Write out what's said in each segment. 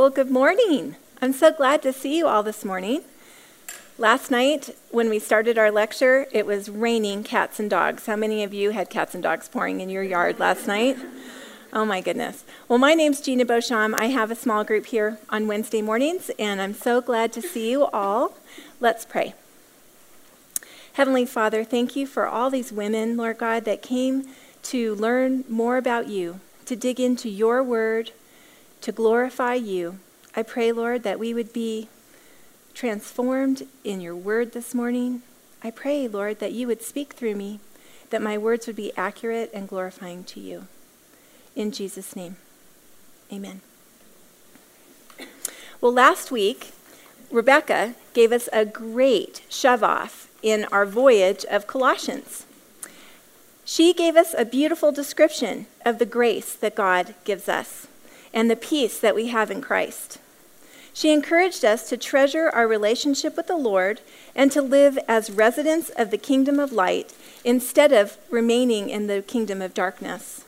Well, good morning. I'm so glad to see you all this morning. Last night, when we started our lecture, it was raining cats and dogs. How many of you had cats and dogs pouring in your yard last night? Oh my goodness. Well, my name's Gina Beauchamp. I have a small group here on Wednesday mornings, and I'm so glad to see you all. Let's pray. Heavenly Father, thank you for all these women, Lord God, that came to learn more about you, to dig into your word, to glorify you. I pray, Lord, that we would be transformed in your word this morning. I pray, Lord, that you would speak through me, that my words would be accurate and glorifying to you. In Jesus' name, amen. Well, last week, Rebecca gave us a great shove off in our voyage of Colossians. She gave us a beautiful description of the grace that God gives us and the peace that we have in Christ. She encouraged us to treasure our relationship with the Lord and to live as residents of the kingdom of light instead of remaining in the kingdom of darkness.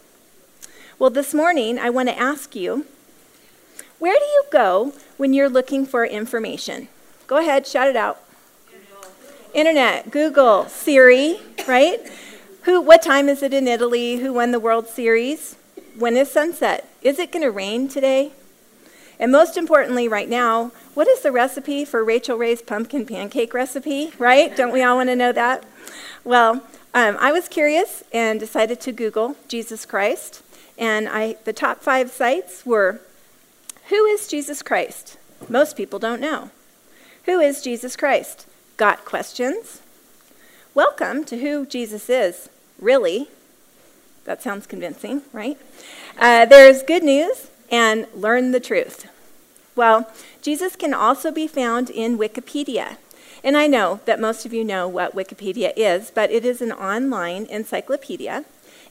Well, this morning I want to ask you where do you go when you're looking for information? Go ahead, shout it out. Internet, Google, Siri, right? Who what time is it in Italy? Who won the World Series? When is sunset? Is it going to rain today? And most importantly, right now, what is the recipe for Rachael Ray's pumpkin pancake recipe, right? Don't we all want to know that? Well, um, I was curious and decided to Google Jesus Christ. And I, the top five sites were Who is Jesus Christ? Most people don't know. Who is Jesus Christ? Got questions? Welcome to Who Jesus Is. Really? That sounds convincing, right? Uh, there's good news and learn the truth. Well, Jesus can also be found in Wikipedia. And I know that most of you know what Wikipedia is, but it is an online encyclopedia.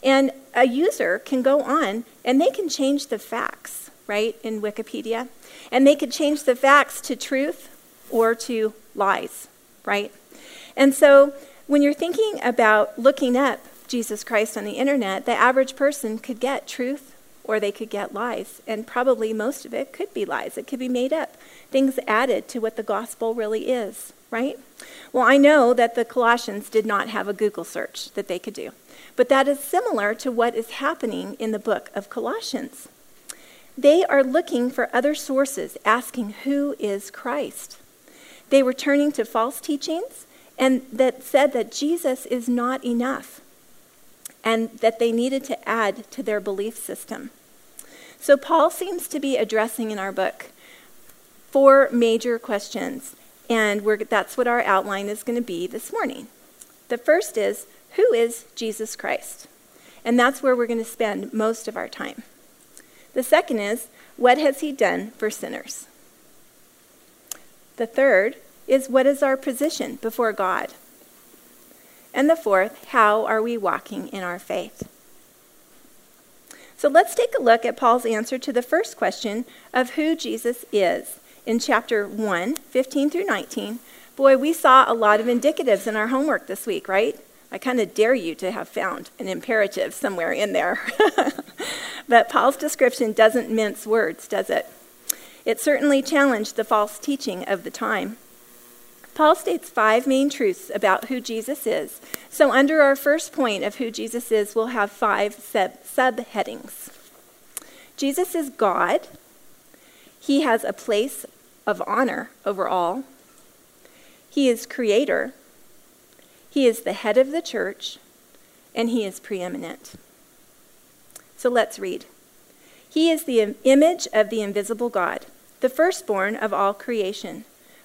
And a user can go on and they can change the facts, right, in Wikipedia. And they could change the facts to truth or to lies, right? And so when you're thinking about looking up Jesus Christ on the internet, the average person could get truth or they could get lies. And probably most of it could be lies, it could be made up, things added to what the gospel really is, right? Well, I know that the Colossians did not have a Google search that they could do, but that is similar to what is happening in the book of Colossians. They are looking for other sources, asking, Who is Christ? They were turning to false teachings and that said that Jesus is not enough and that they needed to add to their belief system. So, Paul seems to be addressing in our book four major questions, and that's what our outline is going to be this morning. The first is Who is Jesus Christ? And that's where we're going to spend most of our time. The second is What has he done for sinners? The third is What is our position before God? And the fourth, how are we walking in our faith? So let's take a look at Paul's answer to the first question of who Jesus is in chapter 1, 15 through 19. Boy, we saw a lot of indicatives in our homework this week, right? I kind of dare you to have found an imperative somewhere in there. but Paul's description doesn't mince words, does it? It certainly challenged the false teaching of the time. Paul states five main truths about who Jesus is. So, under our first point of who Jesus is, we'll have five sub- subheadings. Jesus is God, He has a place of honor over all, He is creator, He is the head of the church, and He is preeminent. So, let's read. He is the image of the invisible God, the firstborn of all creation.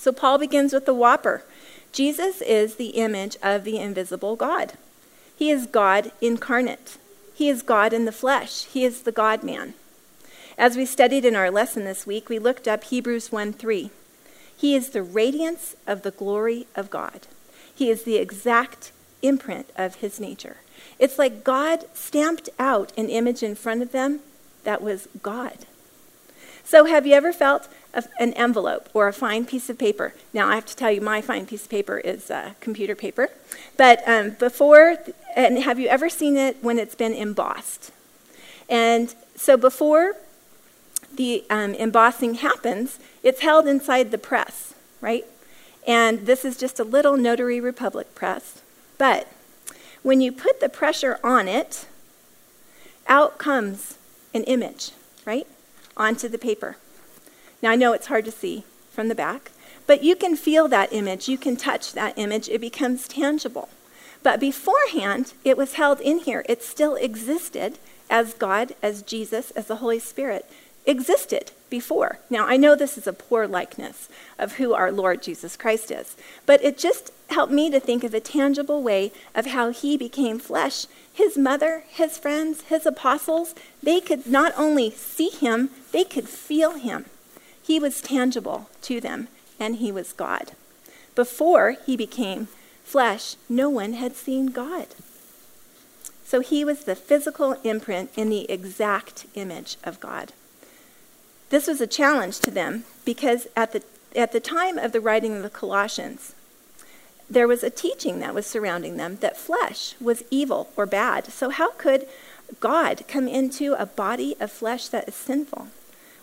So Paul begins with the whopper. Jesus is the image of the invisible God. He is God incarnate. He is God in the flesh. He is the God man. As we studied in our lesson this week, we looked up Hebrews 1 3. He is the radiance of the glory of God. He is the exact imprint of his nature. It's like God stamped out an image in front of them that was God. So, have you ever felt a, an envelope or a fine piece of paper? Now, I have to tell you, my fine piece of paper is uh, computer paper. But um, before, and have you ever seen it when it's been embossed? And so, before the um, embossing happens, it's held inside the press, right? And this is just a little Notary Public press. But when you put the pressure on it, out comes an image, right? Onto the paper. Now, I know it's hard to see from the back, but you can feel that image. You can touch that image. It becomes tangible. But beforehand, it was held in here. It still existed as God, as Jesus, as the Holy Spirit existed before. Now, I know this is a poor likeness of who our Lord Jesus Christ is, but it just helped me to think of a tangible way of how he became flesh. His mother, his friends, his apostles, they could not only see him, they could feel him. He was tangible to them, and he was God. Before he became flesh, no one had seen God. So he was the physical imprint in the exact image of God. This was a challenge to them because at the, at the time of the writing of the Colossians, there was a teaching that was surrounding them that flesh was evil or bad. So, how could God come into a body of flesh that is sinful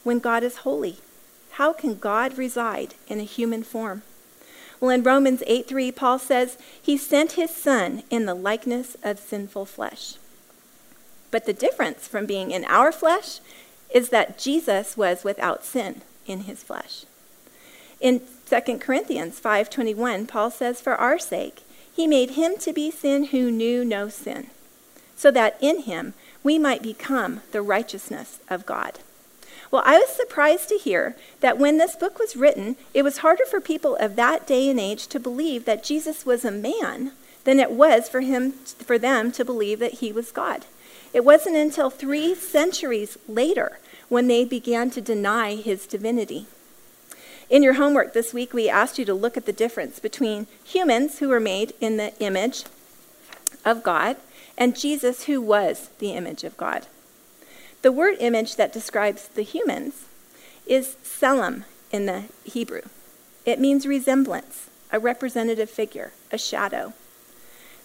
when God is holy? How can God reside in a human form? Well, in Romans 8 3, Paul says, He sent His Son in the likeness of sinful flesh. But the difference from being in our flesh is that Jesus was without sin in his flesh. In 2 Corinthians 5:21, Paul says, "For our sake he made him to be sin who knew no sin, so that in him we might become the righteousness of God." Well, I was surprised to hear that when this book was written, it was harder for people of that day and age to believe that Jesus was a man than it was for him for them to believe that he was God. It wasn't until three centuries later when they began to deny his divinity. In your homework this week, we asked you to look at the difference between humans who were made in the image of God and Jesus, who was the image of God. The word image that describes the humans is tselem in the Hebrew. It means resemblance, a representative figure, a shadow.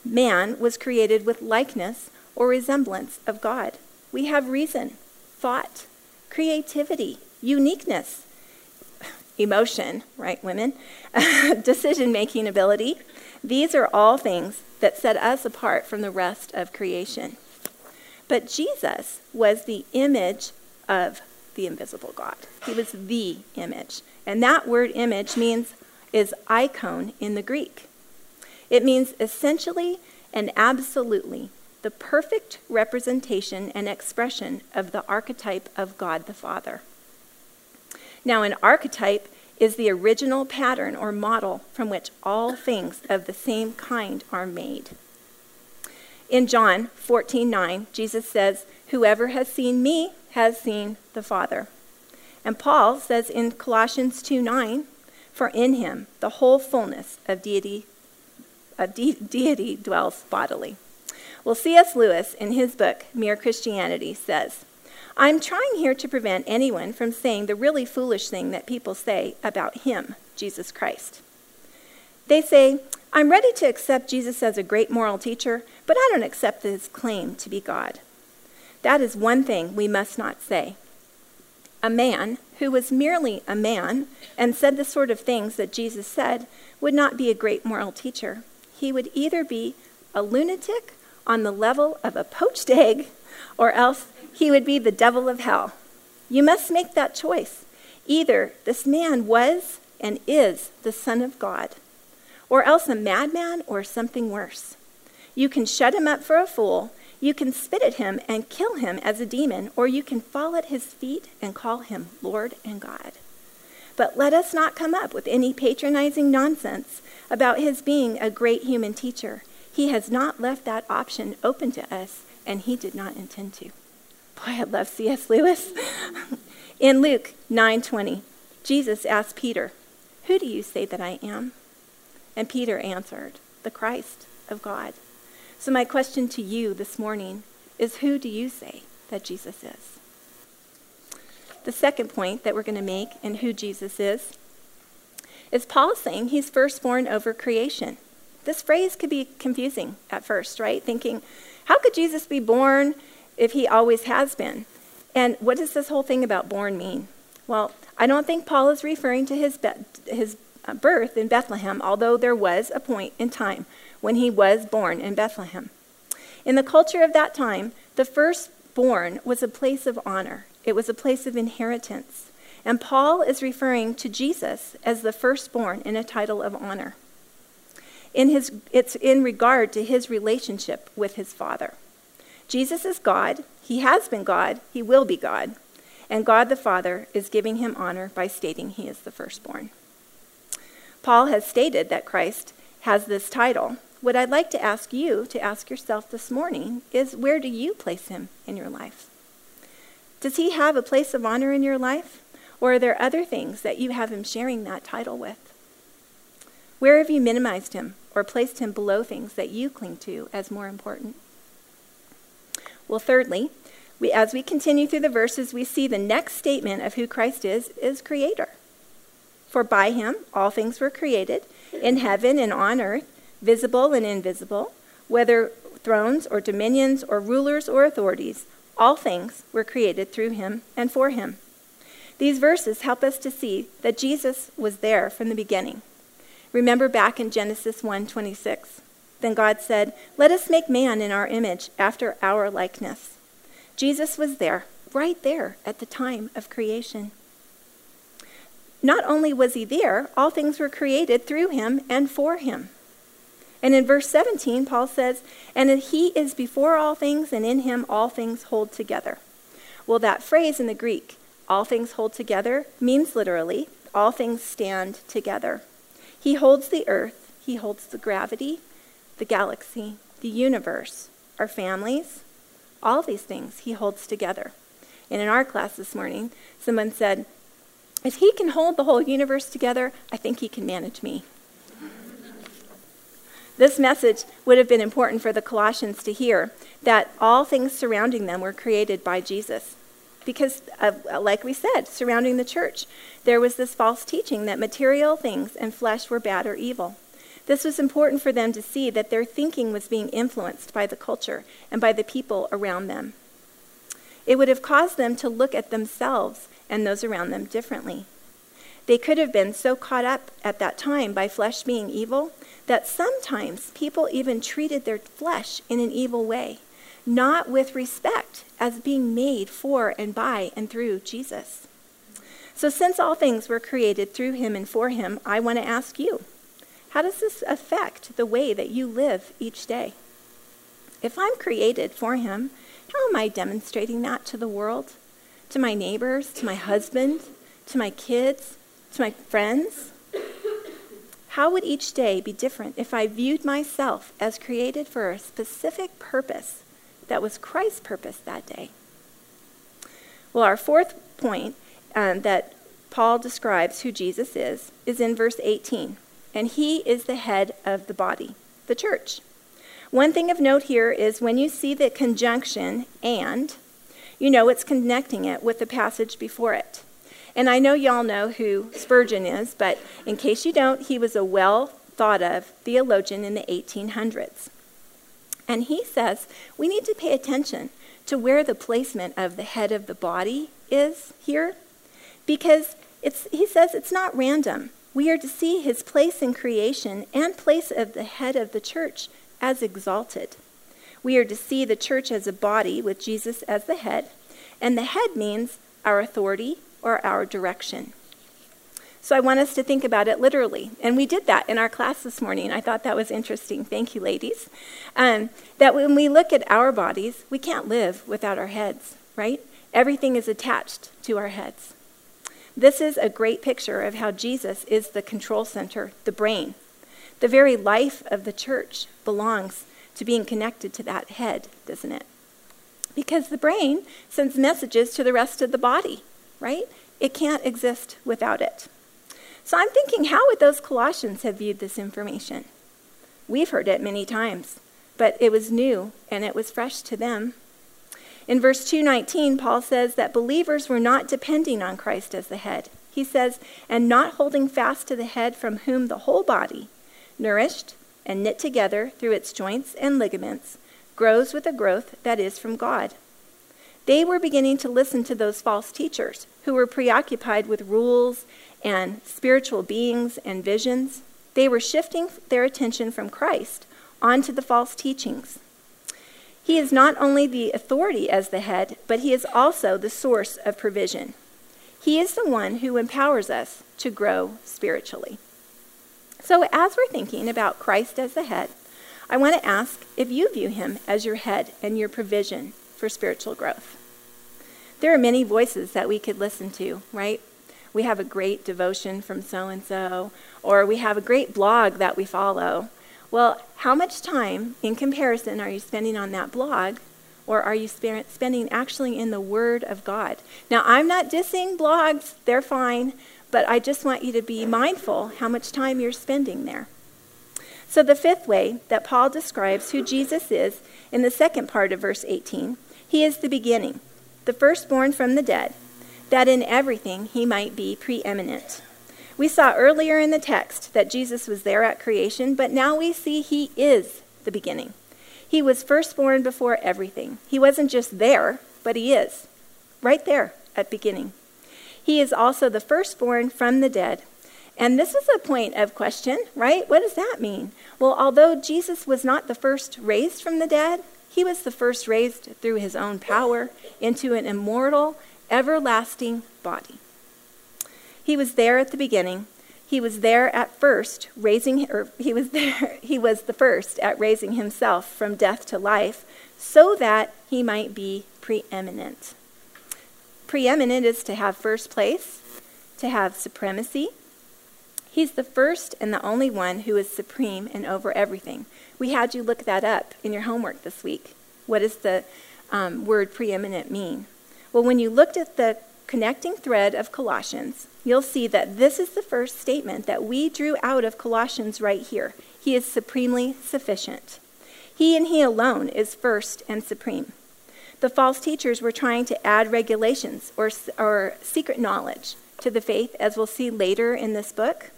Man was created with likeness or resemblance of God. We have reason, thought, creativity, uniqueness, emotion, right, women, decision making ability. These are all things that set us apart from the rest of creation. But Jesus was the image of the invisible God. He was the image. And that word image means is icon in the Greek. It means essentially and absolutely the perfect representation and expression of the archetype of God the Father. Now, an archetype is the original pattern or model from which all things of the same kind are made. In John 14:9, Jesus says, "Whoever has seen me has seen the Father." And Paul says in Colossians 2:9, "For in him the whole fullness of deity of de- deity dwells bodily." Well, C.S. Lewis, in his book, Mere Christianity, says, I'm trying here to prevent anyone from saying the really foolish thing that people say about him, Jesus Christ. They say, I'm ready to accept Jesus as a great moral teacher, but I don't accept his claim to be God. That is one thing we must not say. A man who was merely a man and said the sort of things that Jesus said would not be a great moral teacher. He would either be a lunatic on the level of a poached egg, or else he would be the devil of hell. You must make that choice. Either this man was and is the Son of God, or else a madman or something worse. You can shut him up for a fool, you can spit at him and kill him as a demon, or you can fall at his feet and call him Lord and God. But let us not come up with any patronizing nonsense about his being a great human teacher. He has not left that option open to us, and He did not intend to. Boy, I love C.S. Lewis. In Luke 9:20, Jesus asked Peter, "Who do you say that I am?" And Peter answered, "The Christ of God." So my question to you this morning is who do you say that Jesus is? The second point that we're going to make in who Jesus is is Paul saying he's firstborn over creation. This phrase could be confusing at first, right? Thinking, how could Jesus be born if he always has been? And what does this whole thing about born mean? Well, I don't think Paul is referring to his, be- his uh, birth in Bethlehem, although there was a point in time when he was born in Bethlehem. In the culture of that time, the firstborn was a place of honor, it was a place of inheritance. And Paul is referring to Jesus as the firstborn in a title of honor. In his, it's in regard to his relationship with his Father. Jesus is God. He has been God. He will be God. And God the Father is giving him honor by stating he is the firstborn. Paul has stated that Christ has this title. What I'd like to ask you to ask yourself this morning is where do you place him in your life? Does he have a place of honor in your life? Or are there other things that you have him sharing that title with? Where have you minimized him or placed him below things that you cling to as more important? Well, thirdly, we, as we continue through the verses, we see the next statement of who Christ is is creator. For by him all things were created, in heaven and on earth, visible and invisible, whether thrones or dominions or rulers or authorities, all things were created through him and for him. These verses help us to see that Jesus was there from the beginning. Remember back in Genesis 1:26. Then God said, "Let us make man in our image, after our likeness." Jesus was there, right there at the time of creation. Not only was he there, all things were created through him and for him. And in verse 17, Paul says, And he is before all things, and in him all things hold together. Well, that phrase in the Greek, all things hold together, means literally, all things stand together. He holds the earth, he holds the gravity, the galaxy, the universe, our families, all these things he holds together. And in our class this morning, someone said, if he can hold the whole universe together, I think he can manage me. This message would have been important for the Colossians to hear that all things surrounding them were created by Jesus because, of, uh, like we said, surrounding the church, there was this false teaching that material things and flesh were bad or evil. This was important for them to see that their thinking was being influenced by the culture and by the people around them. It would have caused them to look at themselves and those around them differently. They could have been so caught up at that time by flesh being evil that sometimes people even treated their flesh in an evil way not with respect as being made for and by and through Jesus. So, since all things were created through him and for him, I want to ask you how does this affect the way that you live each day? If I'm created for him, how am I demonstrating that to the world, to my neighbors, to my husband, to my kids, to my friends? How would each day be different if I viewed myself as created for a specific purpose that was Christ's purpose that day. Well, our fourth point um, that Paul describes who Jesus is is in verse 18, and he is the head of the body, the church. One thing of note here is when you see the conjunction and, you know it's connecting it with the passage before it. And I know y'all know who Spurgeon is, but in case you don't, he was a well thought of theologian in the 1800s. And he says we need to pay attention to where the placement of the head of the body is here because he says it's not random. We are to see his place in creation and place of the head of the church as exalted. We are to see the church as a body with Jesus as the head, and the head means our authority or our direction. So I want us to think about it literally. And we did that in our class this morning. I thought that was interesting. Thank you, ladies. Um, that when we look at our bodies, we can't live without our heads, right? Everything is attached to our heads. This is a great picture of how Jesus is the control center, the brain. The very life of the church belongs to being connected to that head, doesn't it? Because the brain sends messages to the rest of the body, right? It can't exist without it. So I'm thinking, how would those Colossians have viewed this information? We've heard it many times, but it was new and it was fresh to them. In verse 219, Paul says that believers were not depending on Christ as the head. He says, and not holding fast to the head from whom the whole body, nourished and knit together through its joints and ligaments, grows with a growth that is from God. They were beginning to listen to those false teachers who were preoccupied with rules and spiritual beings and visions. They were shifting their attention from Christ onto the false teachings. He is not only the authority as the head, but he is also the source of provision. He is the one who empowers us to grow spiritually. So, as we're thinking about Christ as the head, I want to ask if you view him as your head and your provision for spiritual growth. There are many voices that we could listen to, right? We have a great devotion from so and so, or we have a great blog that we follow, well, how much time in comparison are you spending on that blog? Or are you spending actually in the Word of God? Now, I'm not dissing blogs, they're fine, but I just want you to be mindful how much time you're spending there. So, the fifth way that Paul describes who Jesus is in the second part of verse 18, he is the beginning, the firstborn from the dead, that in everything he might be preeminent. We saw earlier in the text that Jesus was there at creation, but now we see he is the beginning. He was firstborn before everything. He wasn't just there, but he is right there at beginning. He is also the firstborn from the dead. And this is a point of question, right? What does that mean? Well, although Jesus was not the first raised from the dead, he was the first raised through his own power into an immortal, everlasting body. He was there at the beginning. He was there at first, raising, or he was there, he was the first at raising himself from death to life so that he might be preeminent. Preeminent is to have first place, to have supremacy. He's the first and the only one who is supreme and over everything. We had you look that up in your homework this week. What does the um, word preeminent mean? Well, when you looked at the connecting thread of Colossians, you'll see that this is the first statement that we drew out of Colossians right here. He is supremely sufficient. He and He alone is first and supreme. The false teachers were trying to add regulations or, or secret knowledge to the faith, as we'll see later in this book.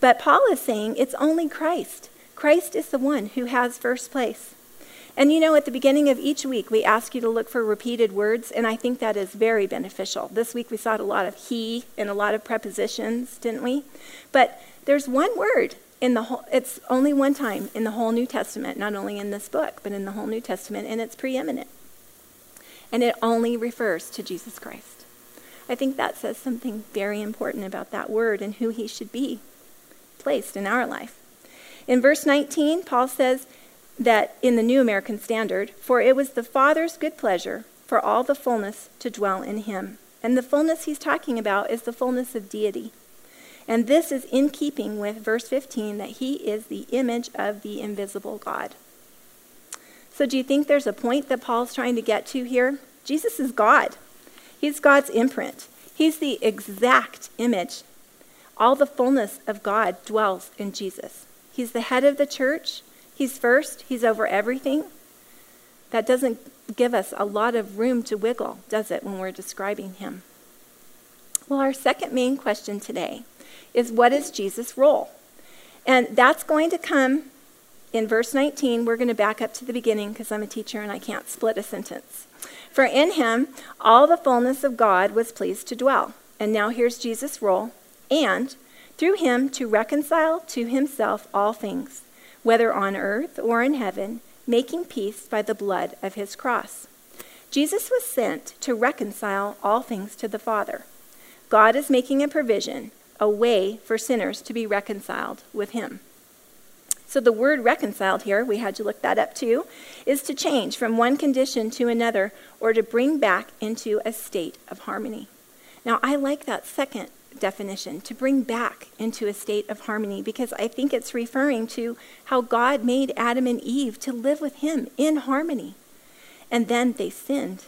But Paul is saying it's only Christ. Christ is the one who has first place. And you know, at the beginning of each week, we ask you to look for repeated words, and I think that is very beneficial. This week we saw a lot of he and a lot of prepositions, didn't we? But there's one word in the whole, it's only one time in the whole New Testament, not only in this book, but in the whole New Testament, and it's preeminent. And it only refers to Jesus Christ. I think that says something very important about that word and who he should be placed in our life. In verse 19, Paul says, that in the New American Standard, for it was the Father's good pleasure for all the fullness to dwell in him. And the fullness he's talking about is the fullness of deity. And this is in keeping with verse 15 that he is the image of the invisible God. So, do you think there's a point that Paul's trying to get to here? Jesus is God, he's God's imprint, he's the exact image. All the fullness of God dwells in Jesus. He's the head of the church, He's first, He's over everything. That doesn't give us a lot of room to wiggle, does it, when we're describing Him? Well, our second main question today is what is Jesus' role? And that's going to come in verse 19. We're going to back up to the beginning because I'm a teacher and I can't split a sentence. For in him all the fullness of God was pleased to dwell. And now here's Jesus' role. And through him to reconcile to himself all things whether on earth or in heaven, making peace by the blood of his cross. Jesus was sent to reconcile all things to the Father. God is making a provision, a way for sinners to be reconciled with him. So the word reconciled here, we had to look that up too, is to change from one condition to another or to bring back into a state of harmony. Now, I like that second definition, to bring back into a state of harmony, because I think it's referring to how God made Adam and Eve to live with Him in harmony. And then they sinned,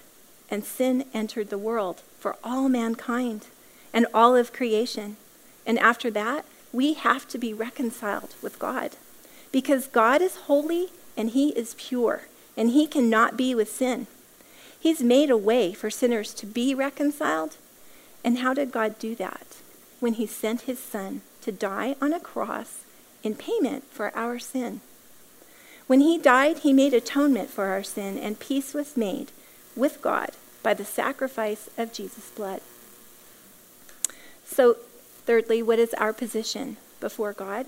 and sin entered the world for all mankind and all of creation. And after that, we have to be reconciled with God because God is holy and he is pure and he cannot be with sin. He's made a way for sinners to be reconciled. And how did God do that? When he sent his son to die on a cross in payment for our sin. When he died, he made atonement for our sin, and peace was made with God by the sacrifice of Jesus' blood. So, thirdly, what is our position before God?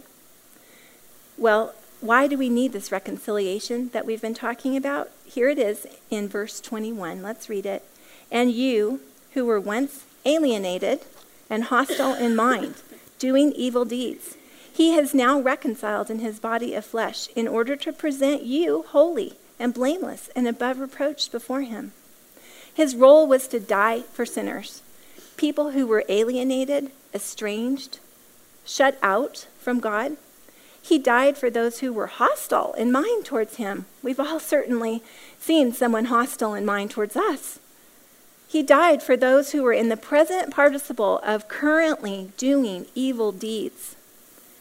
Well, why do we need this reconciliation that we've been talking about? Here it is in verse 21. Let's read it. And you, who were once alienated and hostile in mind, doing evil deeds, he has now reconciled in his body of flesh in order to present you holy and blameless and above reproach before him. His role was to die for sinners, people who were alienated, estranged, shut out from God. He died for those who were hostile in mind towards him. We've all certainly seen someone hostile in mind towards us. He died for those who were in the present participle of currently doing evil deeds.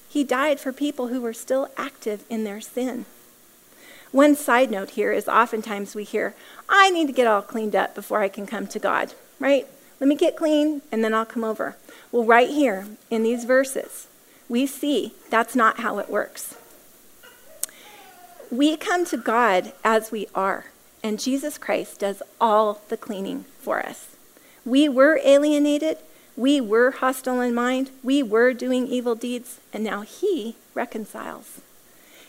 He died for people who were still active in their sin. One side note here is oftentimes we hear, I need to get all cleaned up before I can come to God, right? Let me get clean and then I'll come over. Well, right here in these verses, we see that's not how it works. We come to God as we are, and Jesus Christ does all the cleaning for us. We were alienated, we were hostile in mind, we were doing evil deeds, and now He reconciles.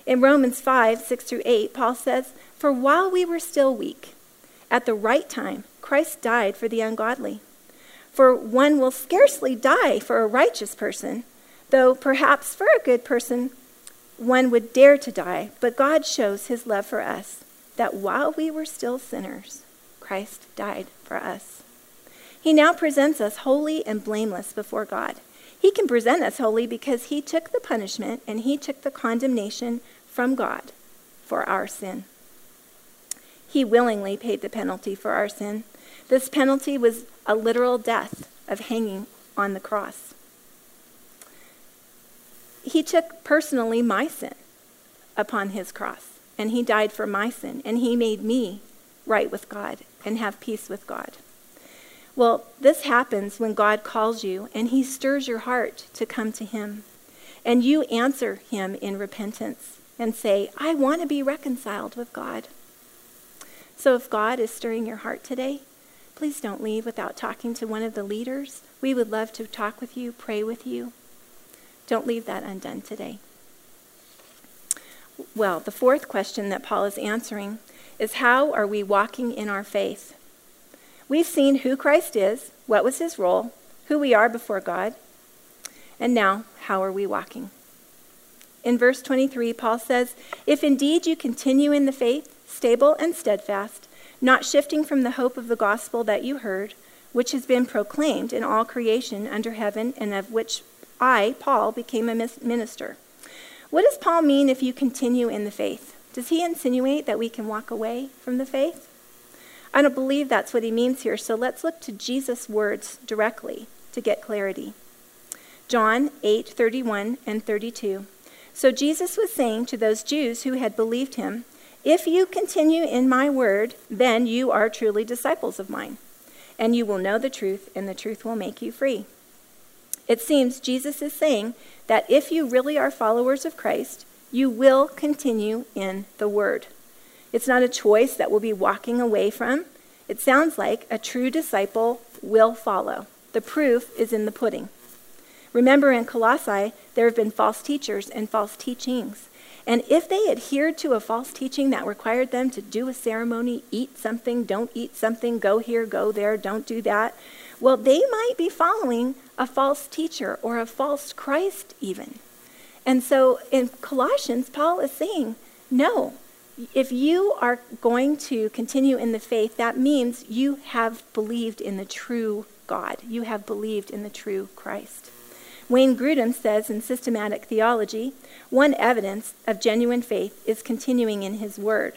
In Romans 5 6 through 8, Paul says, For while we were still weak, at the right time, Christ died for the ungodly. For one will scarcely die for a righteous person, though perhaps for a good person one would dare to die. But God shows his love for us, that while we were still sinners, Christ died for us. He now presents us holy and blameless before God. He can present us holy because he took the punishment and he took the condemnation from God for our sin. He willingly paid the penalty for our sin. This penalty was a literal death of hanging on the cross. He took personally my sin upon his cross, and he died for my sin, and he made me right with God and have peace with God. Well, this happens when God calls you and he stirs your heart to come to him. And you answer him in repentance and say, I want to be reconciled with God. So if God is stirring your heart today, please don't leave without talking to one of the leaders. We would love to talk with you, pray with you. Don't leave that undone today. Well, the fourth question that Paul is answering is how are we walking in our faith? We've seen who Christ is, what was his role, who we are before God, and now how are we walking? In verse 23, Paul says, If indeed you continue in the faith, stable and steadfast, not shifting from the hope of the gospel that you heard, which has been proclaimed in all creation under heaven, and of which I, Paul, became a minister. What does Paul mean if you continue in the faith? Does he insinuate that we can walk away from the faith? I don't believe that's what he means here, so let's look to Jesus' words directly to get clarity. John 8 31 and 32. So Jesus was saying to those Jews who had believed him, If you continue in my word, then you are truly disciples of mine, and you will know the truth, and the truth will make you free. It seems Jesus is saying that if you really are followers of Christ, you will continue in the word. It's not a choice that we'll be walking away from. It sounds like a true disciple will follow. The proof is in the pudding. Remember in Colossae, there have been false teachers and false teachings. And if they adhered to a false teaching that required them to do a ceremony, eat something, don't eat something, go here, go there, don't do that, well, they might be following a false teacher or a false Christ, even. And so in Colossians, Paul is saying, no, if you are going to continue in the faith, that means you have believed in the true God. You have believed in the true Christ. Wayne Grudem says in Systematic Theology one evidence of genuine faith is continuing in his word.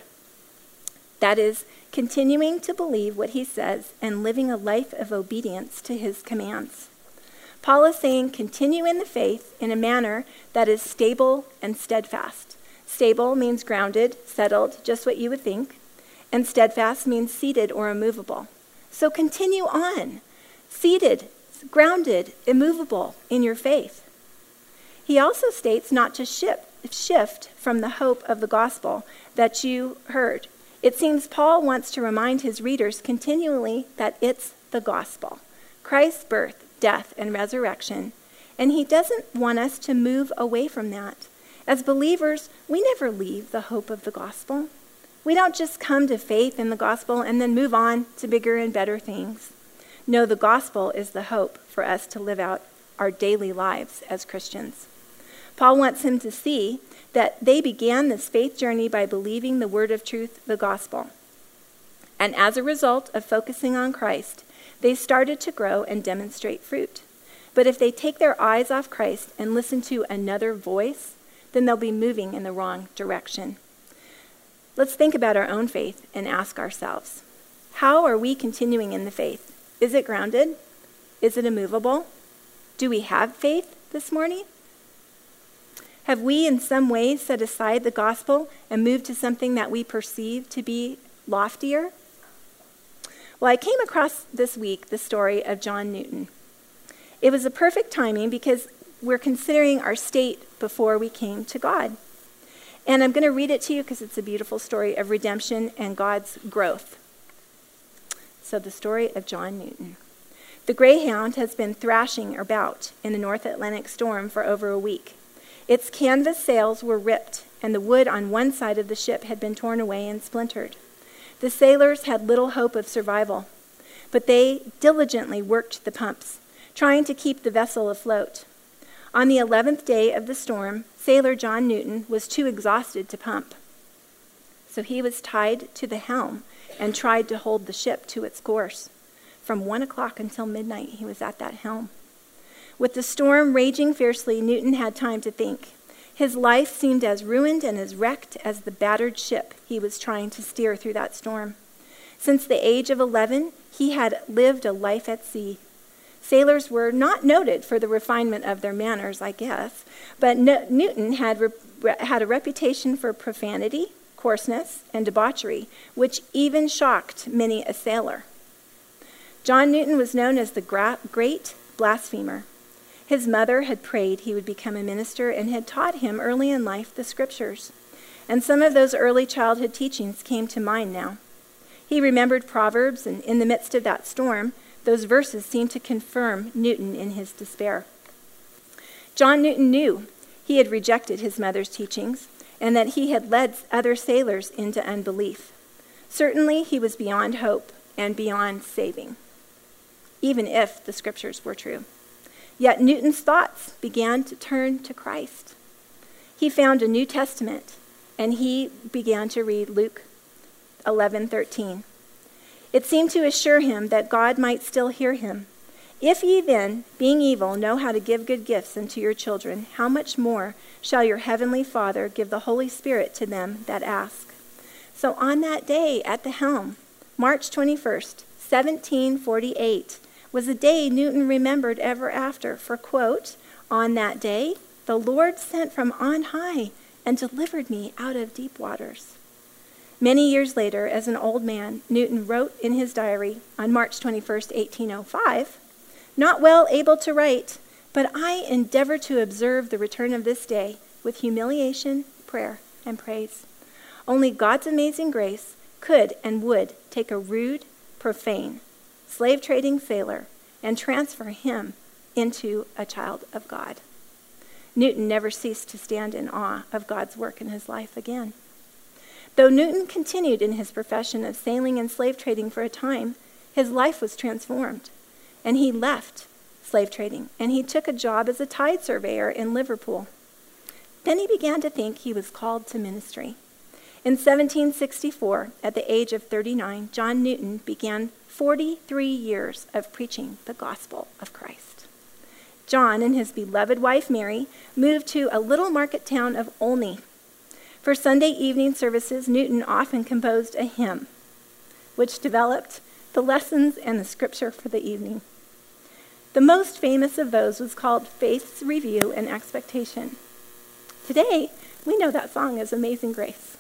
That is, continuing to believe what he says and living a life of obedience to his commands. Paul is saying continue in the faith in a manner that is stable and steadfast. Stable means grounded, settled, just what you would think, and steadfast means seated or immovable. So continue on, seated, grounded, immovable in your faith. He also states not to shift, shift from the hope of the gospel that you heard. It seems Paul wants to remind his readers continually that it's the gospel Christ's birth, death, and resurrection. And he doesn't want us to move away from that. As believers, we never leave the hope of the gospel. We don't just come to faith in the gospel and then move on to bigger and better things. No, the gospel is the hope for us to live out our daily lives as Christians. Paul wants him to see that they began this faith journey by believing the word of truth, the gospel. And as a result of focusing on Christ, they started to grow and demonstrate fruit. But if they take their eyes off Christ and listen to another voice, then they'll be moving in the wrong direction. Let's think about our own faith and ask ourselves how are we continuing in the faith? Is it grounded? Is it immovable? Do we have faith this morning? Have we, in some way, set aside the gospel and moved to something that we perceive to be loftier? Well, I came across this week the story of John Newton. It was a perfect timing because we're considering our state before we came to God. And I'm going to read it to you because it's a beautiful story of redemption and God's growth. So, the story of John Newton. The Greyhound has been thrashing about in the North Atlantic storm for over a week. Its canvas sails were ripped, and the wood on one side of the ship had been torn away and splintered. The sailors had little hope of survival, but they diligently worked the pumps, trying to keep the vessel afloat. On the eleventh day of the storm, sailor John Newton was too exhausted to pump. So he was tied to the helm and tried to hold the ship to its course. From one o'clock until midnight, he was at that helm. With the storm raging fiercely, Newton had time to think. His life seemed as ruined and as wrecked as the battered ship he was trying to steer through that storm. Since the age of 11, he had lived a life at sea. Sailors were not noted for the refinement of their manners, I guess, but Newton had, re- had a reputation for profanity, coarseness, and debauchery, which even shocked many a sailor. John Newton was known as the gra- great blasphemer. His mother had prayed he would become a minister and had taught him early in life the scriptures. And some of those early childhood teachings came to mind now. He remembered Proverbs, and in the midst of that storm, those verses seemed to confirm Newton in his despair. John Newton knew he had rejected his mother's teachings and that he had led other sailors into unbelief. Certainly, he was beyond hope and beyond saving, even if the scriptures were true. Yet Newton's thoughts began to turn to Christ. He found a New Testament and he began to read Luke 11:13. It seemed to assure him that God might still hear him. If ye then, being evil, know how to give good gifts unto your children, how much more shall your heavenly Father give the Holy Spirit to them that ask? So on that day at the helm, March 21st, 1748, was a day Newton remembered ever after, for, quote, On that day the Lord sent from on high and delivered me out of deep waters. Many years later, as an old man, Newton wrote in his diary on March 21, 1805, Not well able to write, but I endeavor to observe the return of this day with humiliation, prayer, and praise. Only God's amazing grace could and would take a rude, profane, slave trading sailor and transfer him into a child of God. Newton never ceased to stand in awe of God's work in his life again. Though Newton continued in his profession of sailing and slave trading for a time, his life was transformed, and he left slave trading and he took a job as a tide surveyor in Liverpool. Then he began to think he was called to ministry. In 1764, at the age of 39, John Newton began 43 years of preaching the gospel of Christ. John and his beloved wife Mary moved to a little market town of Olney. For Sunday evening services, Newton often composed a hymn which developed the lessons and the scripture for the evening. The most famous of those was called Faith's Review and Expectation. Today, we know that song as Amazing Grace.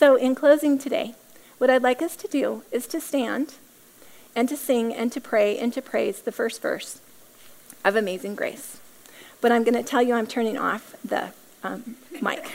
So, in closing today, what I'd like us to do is to stand and to sing and to pray and to praise the first verse of Amazing Grace. But I'm going to tell you I'm turning off the um, mic.